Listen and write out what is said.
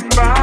find